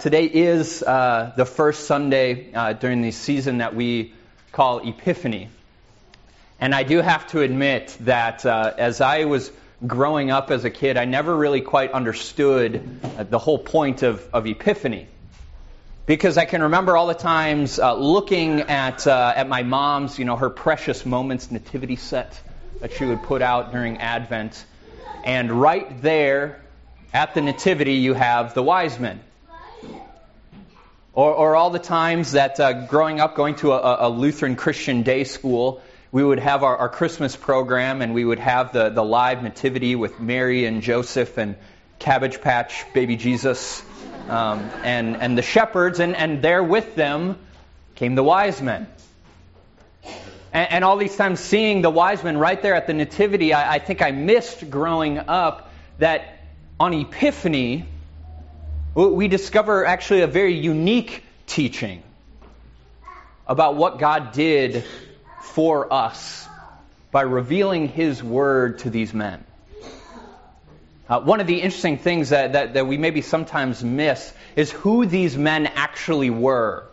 Today is uh, the first Sunday uh, during the season that we call Epiphany. And I do have to admit that uh, as I was growing up as a kid, I never really quite understood uh, the whole point of, of Epiphany. Because I can remember all the times uh, looking at, uh, at my mom's, you know, her precious moments nativity set that she would put out during Advent. And right there at the nativity, you have the wise men. Or, or all the times that uh, growing up, going to a, a, Lutheran Christian day school, we would have our, our, Christmas program and we would have the, the live nativity with Mary and Joseph and Cabbage Patch Baby Jesus um, and, and the shepherds, and, and there with them came the wise men. And, and, all these times seeing the wise men right there at the nativity, I, I think I missed growing up that on Epiphany, we discover actually a very unique teaching about what God did for us by revealing His Word to these men. Uh, one of the interesting things that, that, that, we maybe sometimes miss is who these men actually were.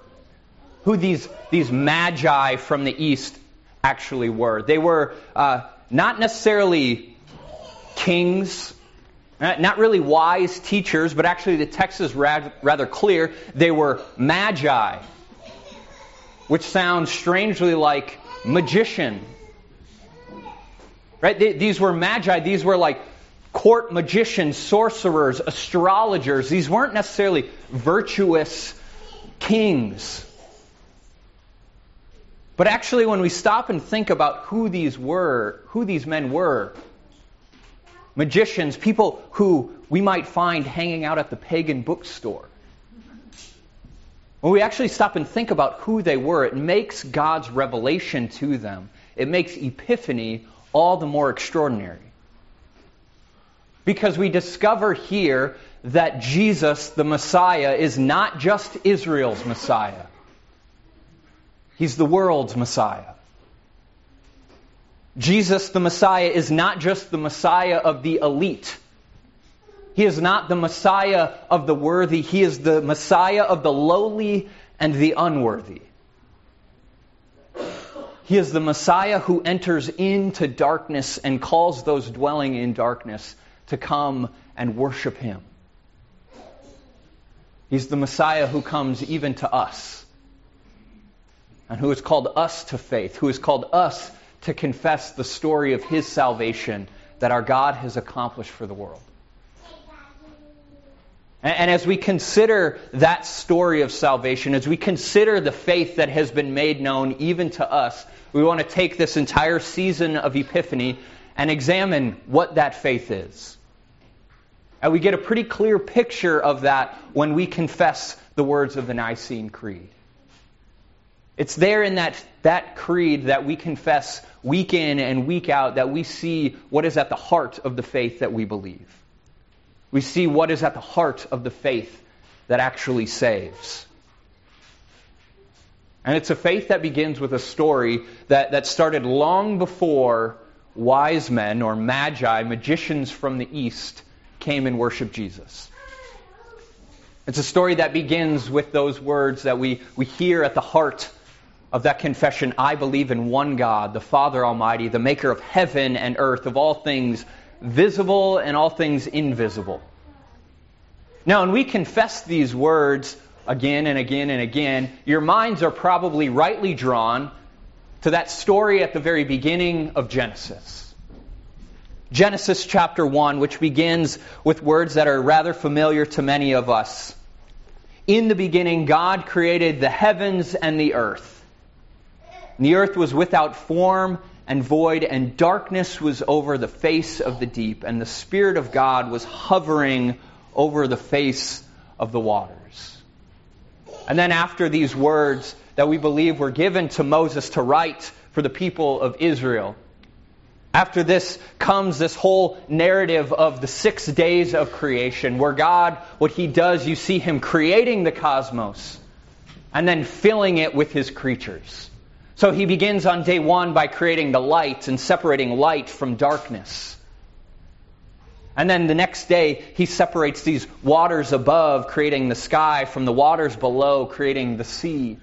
Who these, these magi from the East actually were. They were uh, not necessarily kings Uh, not really wise teachers, but actually the text is rather clear. They were magi, which sounds strangely like magician. Right? These were magi. These were like court magicians, sorcerers, astrologers. These weren't necessarily virtuous kings. But actually, when we stop and think about who these were, who these men were, magicians, people who we might find hanging out at the pagan bookstore. When we actually stop and think about who they were, it makes God's revelation to them, it makes Epiphany all the more extraordinary. Because we discover here that Jesus, the Messiah, is not just Israel's Messiah, He's the world's Messiah. Jesus, the Messiah, is not just the Messiah of the elite. He is not the Messiah of the worthy. He is the Messiah of the lowly and the unworthy. He is the Messiah who enters into darkness and calls those dwelling in darkness to come and worship Him. He's the Messiah who comes even to us and who has called us to faith, who has called us to confess the story of his salvation that our God has accomplished for the world. And, as we consider that story of salvation, as we consider the faith that has been made known even to us, we want to take this entire season of Epiphany and examine what that faith is. And we get a pretty clear picture of that when we confess the words of the Nicene Creed. It's there in that, that creed that we confess week in and week out that we see what is at the heart of the faith that we believe. We see what is at the heart of the faith that actually saves. And it's a faith that begins with a story that, that started long before wise men or magi, magicians from the east, came and worshiped Jesus. It's a story that begins with those words that we, we hear at the heart of that confession, I believe in one God, the Father Almighty, the maker of heaven and earth, of all things visible and all things invisible. Now, when we confess these words again and again and again, your minds are probably rightly drawn to that story at the very beginning of Genesis. Genesis chapter 1, which begins with words that are rather familiar to many of us. In the beginning, God created the heavens and the earth. And the earth was without form and void, and darkness was over the face of the deep, and the Spirit of God was hovering over the face of the waters. And then, after these words that we believe were given to Moses to write for the people of Israel, after this comes this whole narrative of the six days of creation, where God, what He does, you see Him creating the cosmos and then filling it with His creatures. So he begins on day one by creating the light and separating light from darkness. And then the next day, he separates these waters above, creating the sky, from the waters below, creating the sea.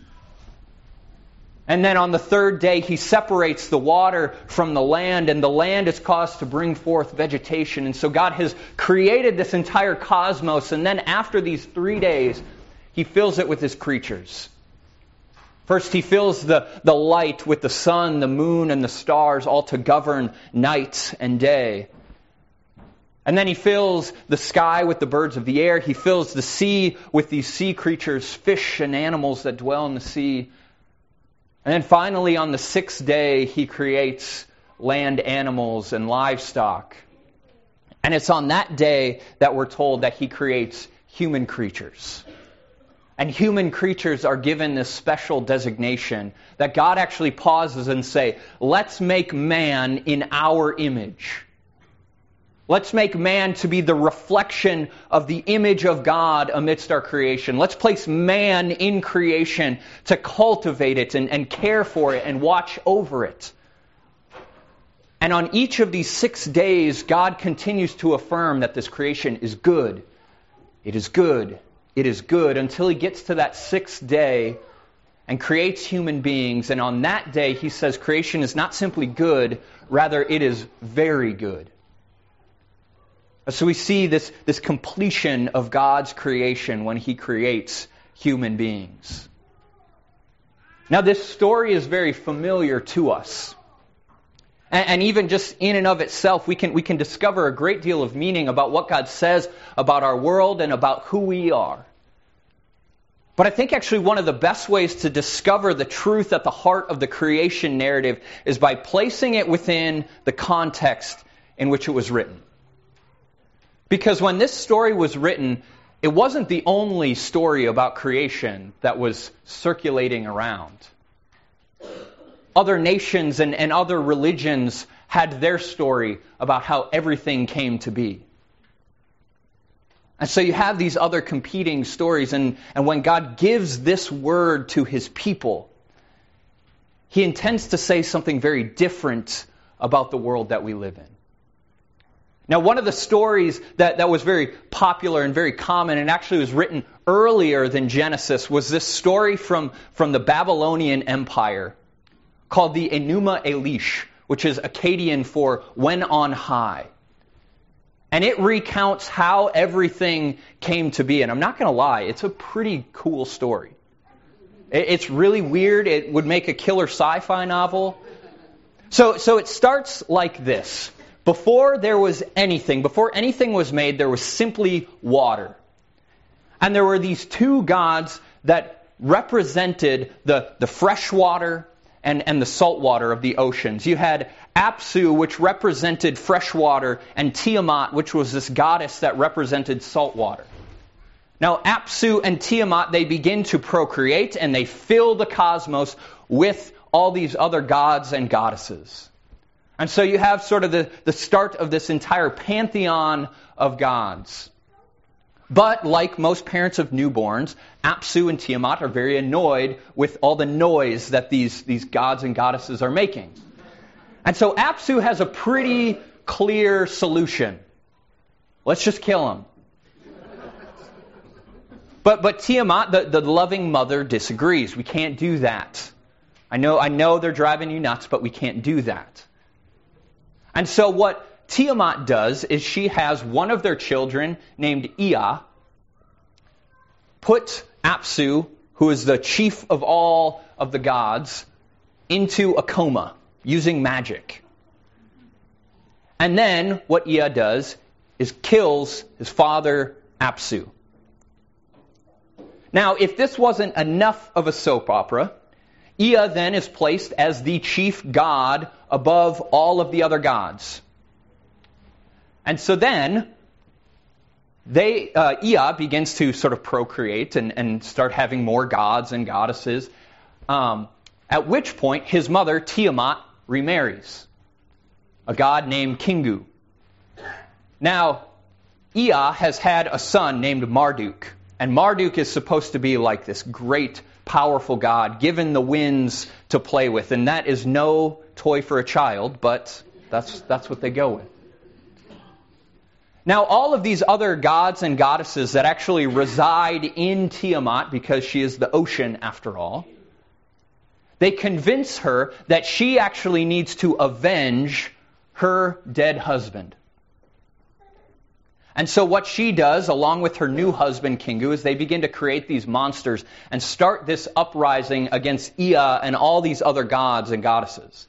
And then on the third day, he separates the water from the land, and the land is caused to bring forth vegetation. And so God has created this entire cosmos, and then after these three days, he fills it with his creatures. First, he fills the, the light with the sun, the moon, and the stars, all to govern night and day. And then he fills the sky with the birds of the air. He fills the sea with these sea creatures, fish and animals that dwell in the sea. And then finally, on the sixth day, he creates land animals and livestock. And it's on that day that we're told that he creates human creatures. And human creatures are given this special designation that God actually pauses and say, "Let's make man in our image." Let's make man to be the reflection of the image of God amidst our creation. Let's place man in creation to cultivate it and, and care for it and watch over it. And on each of these six days, God continues to affirm that this creation is good. It is good. It is good until he gets to that sixth day and creates human beings. And on that day, he says creation is not simply good, rather, it is very good. So we see this, this completion of God's creation when He creates human beings. Now, this story is very familiar to us. And, and even just in and of itself, we can, we can discover a great deal of meaning about what God says about our world and about who we are. But I think actually one of the best ways to discover the truth at the heart of the creation narrative is by placing it within the context in which it was written. Because when this story was written, it wasn't the only story about creation that was circulating around. Other nations and, and other religions had their story about how everything came to be. And so you have these other competing stories, and, and when God gives this word to his people, he intends to say something very different about the world that we live in. Now, one of the stories that, that was very popular and very common and actually was written earlier than Genesis was this story from, from the Babylonian Empire called the Enuma Elish, which is Akkadian for when on high. And it recounts how everything came to be. And I'm not going to lie, it's a pretty cool story. It's really weird. It would make a killer sci fi novel. So, so it starts like this before there was anything, before anything was made, there was simply water. And there were these two gods that represented the, the fresh water and, and the salt water of the oceans. You had Apsu, which represented fresh water, and Tiamat, which was this goddess that represented salt water. Now, Apsu and Tiamat, they begin to procreate and they fill the cosmos with all these other gods and goddesses. And so you have sort of the, the start of this entire pantheon of gods. But like most parents of newborns, Apsu and Tiamat are very annoyed with all the noise that these, these gods and goddesses are making. And so Apsu has a pretty clear solution. Let's just kill them. But, but Tiamat, the, the loving mother, disagrees. We can't do that. I know, I know they're driving you nuts, but we can't do that. And so what Tiamat does is she has one of their children named Ea put Apsu, who is the chief of all of the gods, into a coma using magic. And then what Ea does is kills his father Apsu. Now, if this wasn't enough of a soap opera, Ea then is placed as the chief god above all of the other gods. And so then, they, uh, Ea begins to sort of procreate and, and start having more gods and goddesses. Um, at which point, his mother, Tiamat, remarries a god named Kingu. Now, Ea has had a son named Marduk. And Marduk is supposed to be like this great powerful God, given the winds to play with. And that is no toy for a child, but that's, that's what they go with. Now, all of these other gods and goddesses that actually reside in Tiamat, because she is the ocean after all, they convince her that she actually needs to avenge her dead husband. And so, what she does, along with her new husband, Kingu, is they begin to create these monsters and start this uprising against Ea and all these other gods and goddesses.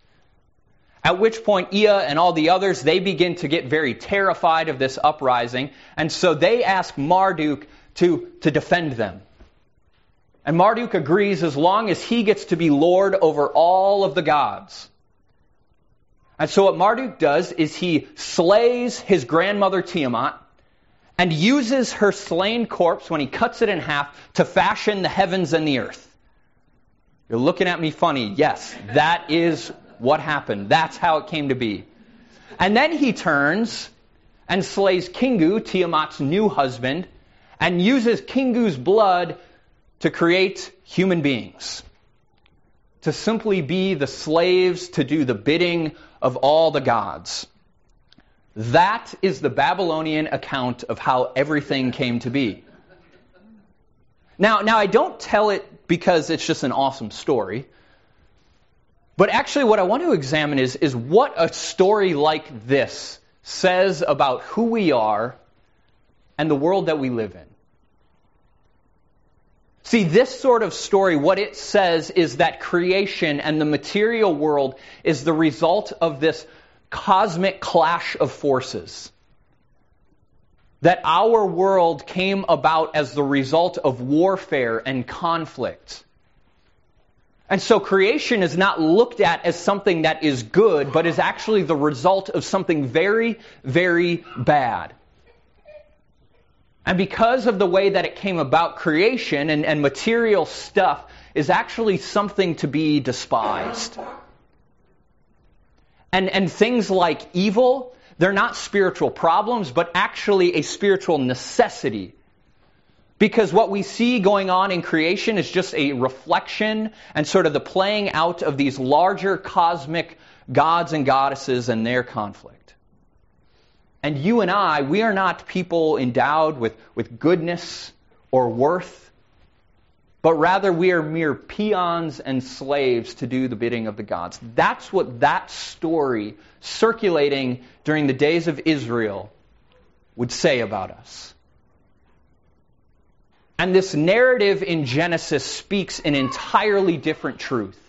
At which point, Ea and all the others, they begin to get very terrified of this uprising. And so they ask Marduk to, to defend them. And Marduk agrees as long as he gets to be Lord over all of the gods. And so what Marduk does is he slays his grandmother Tiamat and uses her slain corpse when he cuts it in half to fashion the heavens and the earth. You're looking at me funny. Yes, that is what happened. That's how it came to be. And then he turns and slays Kingu, Tiamat's new husband, and uses Kingu's blood to create human beings. To simply be the slaves to do the bidding of all the gods. That is the Babylonian account of how everything came to be. Now, now I don't tell it because it's just an awesome story. But actually, what I want to examine is, is what a story like this says about who we are and the world that we live in. See, this sort of story, what it says is that creation and the material world is the result of this cosmic clash of forces. That our world came about as the result of warfare and conflict. And so creation is not looked at as something that is good, but is actually the result of something very, very bad. And because of the way that it came about, creation and, and material stuff is actually something to be despised. And, and things like evil, they're not spiritual problems, but actually a spiritual necessity. Because what we see going on in creation is just a reflection and sort of the playing out of these larger cosmic gods and goddesses and their conflict. And you and I, we are not people endowed with, with goodness or worth, but rather we are mere peons and slaves to do the bidding of the gods. That's what that story circulating during the days of Israel would say about us. And this narrative in Genesis speaks an entirely different truth.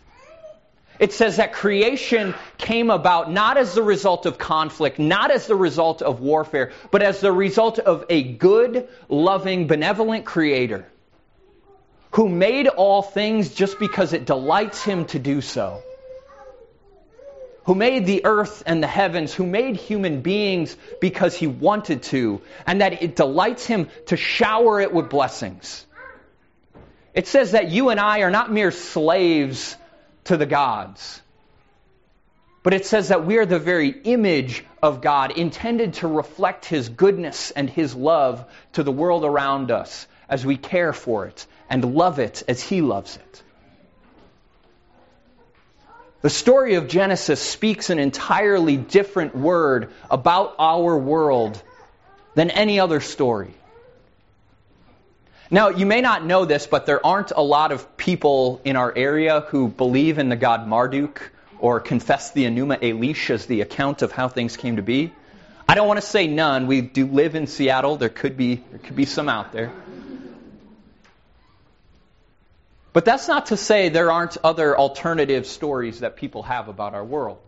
It says that creation came about not as the result of conflict, not as the result of warfare, but as the result of a good, loving, benevolent creator who made all things just because it delights him to do so. Who made the earth and the heavens, who made human beings because he wanted to, and that it delights him to shower it with blessings. It says that you and I are not mere slaves to the gods. But it says that we are the very image of God, intended to reflect His goodness and His love to the world around us as we care for it and love it as He loves it. The story of Genesis speaks an entirely different word about our world than any other story. Now, you may not know this, but there aren't a lot of people in our area who believe in the god Marduk or confess the Enuma Elish as the account of how things came to be. I don't want to say none. We do live in Seattle. There could be there could be some out there. But that's not to say there aren't other alternative stories that people have about our world.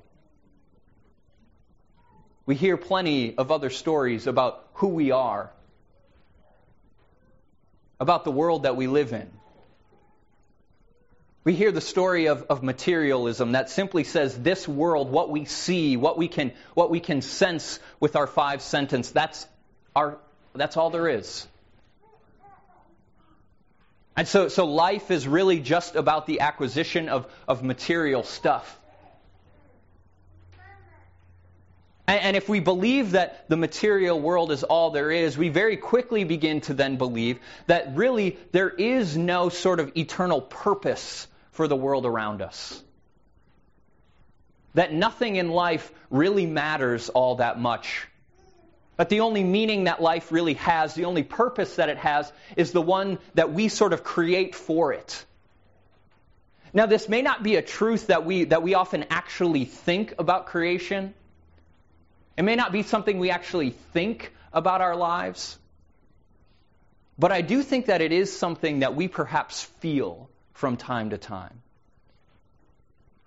We hear plenty of other stories about who we are about the world that we live in. We hear the story of, of materialism that simply says this world, what we see, what we can, what we can sense with our five sentence, that's, our, that's all there is. And so, so life is really just about the acquisition of, of material stuff. And if we believe that the material world is all there is, we very quickly begin to then believe that really there is no sort of eternal purpose for the world around us. That nothing in life really matters all that much. That the only meaning that life really has, the only purpose that it has, is the one that we sort of create for it. Now, this may not be a truth that we, that we often actually think about creation. It may not be something we actually think about our lives. But I do think that it is something that we perhaps feel from time to time.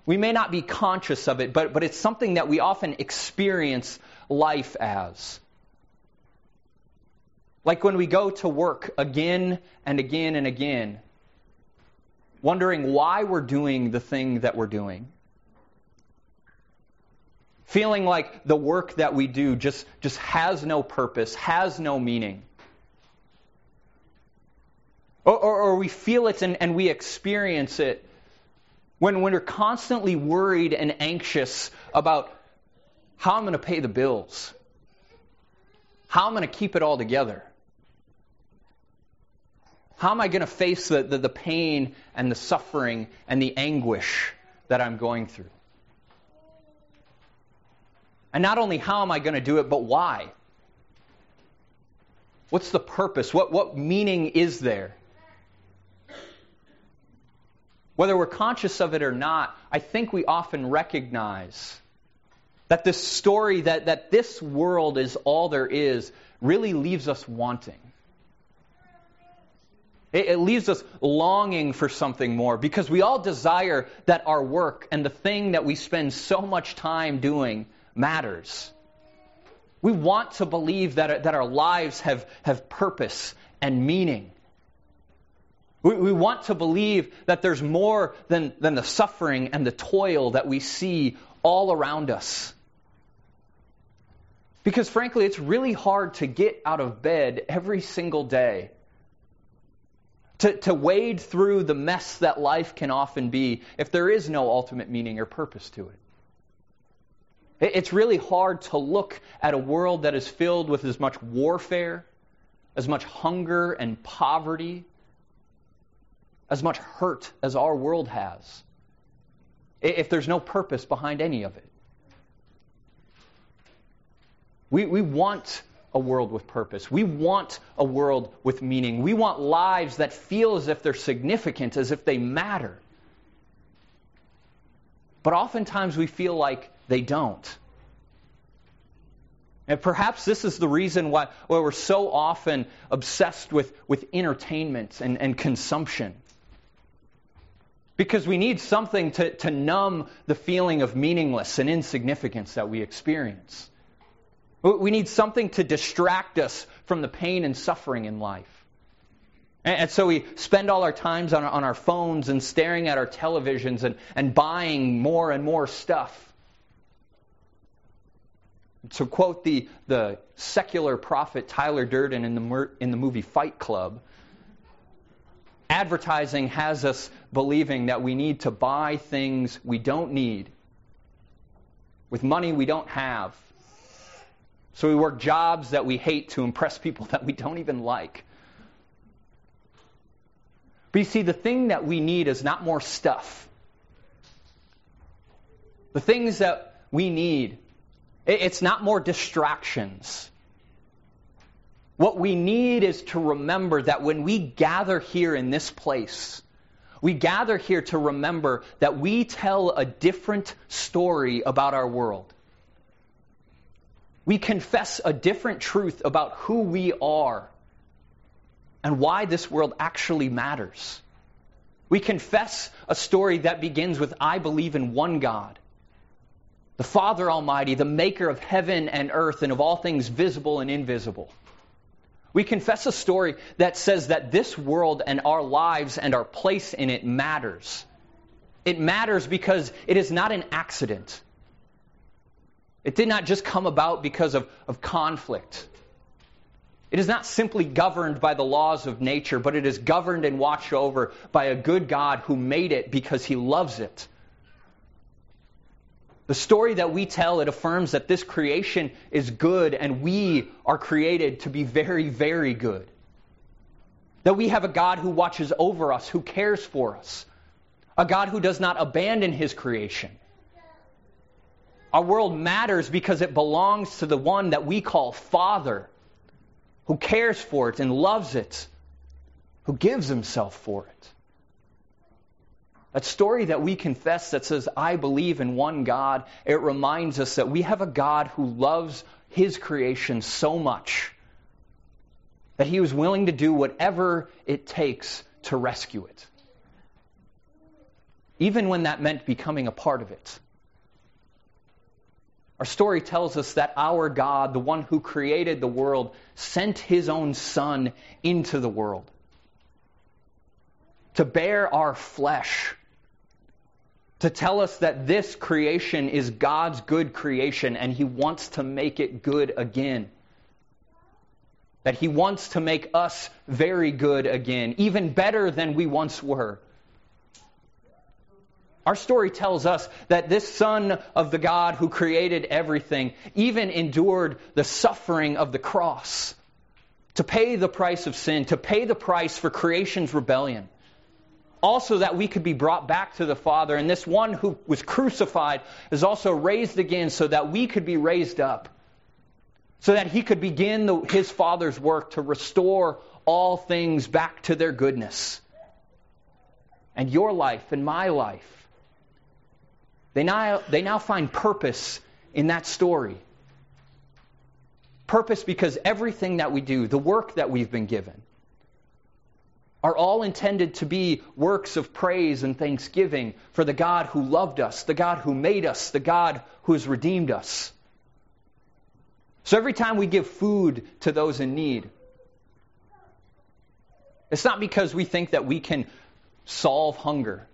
We may not be conscious of it, but, but it's something that we often experience life as. Like when we go to work again and again and again, wondering why we're doing the thing that we're doing. Feeling like the work that we do just, just has no purpose, has no meaning. Or, or, or we feel it and, and we experience it when, when we're constantly worried and anxious about how I'm going to pay the bills, how I'm going to keep it all together, how am I going to face the, the, the pain and the suffering and the anguish that I'm going through? And not only how am I going to do it, but why? What's the purpose? What, what meaning is there? Whether we're conscious of it or not, I think we often recognize that this story, that, that this world is all there is, really leaves us wanting. It, it leaves us longing for something more because we all desire that our work and the thing that we spend so much time doing matters. We want to believe that, that our lives have, have purpose and meaning. We, we want to believe that there's more than, than the suffering and the toil that we see all around us. Because frankly, it's really hard to get out of bed every single day. To, to wade through the mess that life can often be if there is no ultimate meaning or purpose to it. It's really hard to look at a world that is filled with as much warfare, as much hunger and poverty, as much hurt as our world has, if there's no purpose behind any of it. We, we want a world with purpose. We want a world with meaning. We want lives that feel as if they're significant, as if they matter. But oftentimes we feel like they don't. And perhaps this is the reason why, why we're so often obsessed with, with entertainment and, and consumption. Because we need something to, to numb the feeling of meaningless and insignificance that we experience. We need something to distract us from the pain and suffering in life. And, so we spend all our times on, on our phones and staring at our televisions and, and buying more and more stuff. To quote the, the secular prophet Tyler Durden in the, in the movie Fight Club, advertising has us believing that we need to buy things we don't need with money we don't have. So we work jobs that we hate to impress people that we don't even like. But you see, the thing that we need is not more stuff. The things that we need, it's not more distractions. What we need is to remember that when we gather here in this place, we gather here to remember that we tell a different story about our world. We confess a different truth about who we are and why this world actually matters. We confess a story that begins with I believe in one God, the Father Almighty, the maker of heaven and earth and of all things visible and invisible. We confess a story that says that this world and our lives and our place in it matters. It matters because it is not an accident. It did not just come about because of, of conflict. It is not simply governed by the laws of nature, but it is governed and watched over by a good God who made it because he loves it. The story that we tell, it affirms that this creation is good and we are created to be very, very good. That we have a God who watches over us, who cares for us, a God who does not abandon his creation. Our world matters because it belongs to the one that we call Father, who cares for it and loves it, who gives himself for it. That story that we confess that says, I believe in one God, it reminds us that we have a God who loves his creation so much that he was willing to do whatever it takes to rescue it. Even when that meant becoming a part of it. Our story tells us that our God, the one who created the world, sent his own Son into the world to bear our flesh to tell us that this creation is God's good creation and He wants to make it good again. That He wants to make us very good again, even better than we once were. Our story tells us that this Son of the God who created everything even endured the suffering of the cross to pay the price of sin, to pay the price for creation's rebellion also that we could be brought back to the Father. And this one who was crucified is also raised again so that we could be raised up. So that he could begin the, his Father's work to restore all things back to their goodness. And your life and my life, they now, they now find purpose in that story. Purpose because everything that we do, the work that we've been given, are all intended to be works of praise and thanksgiving for the God who loved us, the God who made us, the God who has redeemed us. So every time we give food to those in need, it's not because we think that we can solve hunger.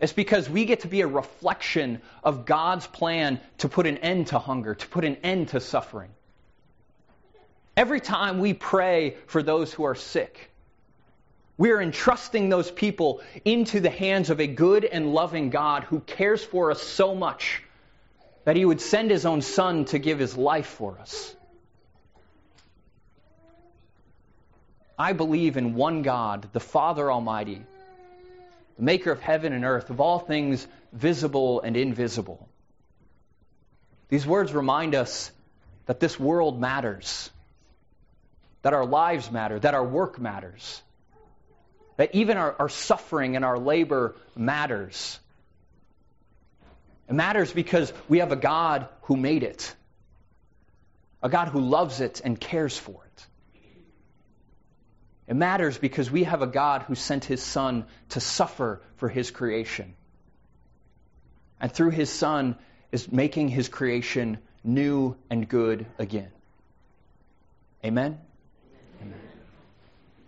It's because we get to be a reflection of God's plan to put an end to hunger, to put an end to suffering. Every time we pray for those who are sick, we are entrusting those people into the hands of a good and loving God who cares for us so much that he would send his own son to give his life for us. I believe in one God, the Father Almighty, the maker of heaven and earth, of all things visible and invisible. These words remind us that this world matters that our lives matter, that our work matters, that even our, our suffering and our labor matters. It matters because we have a God who made it, a God who loves it and cares for it. It matters because we have a God who sent his Son to suffer for his creation. And through his Son is making his creation new and good again. Amen?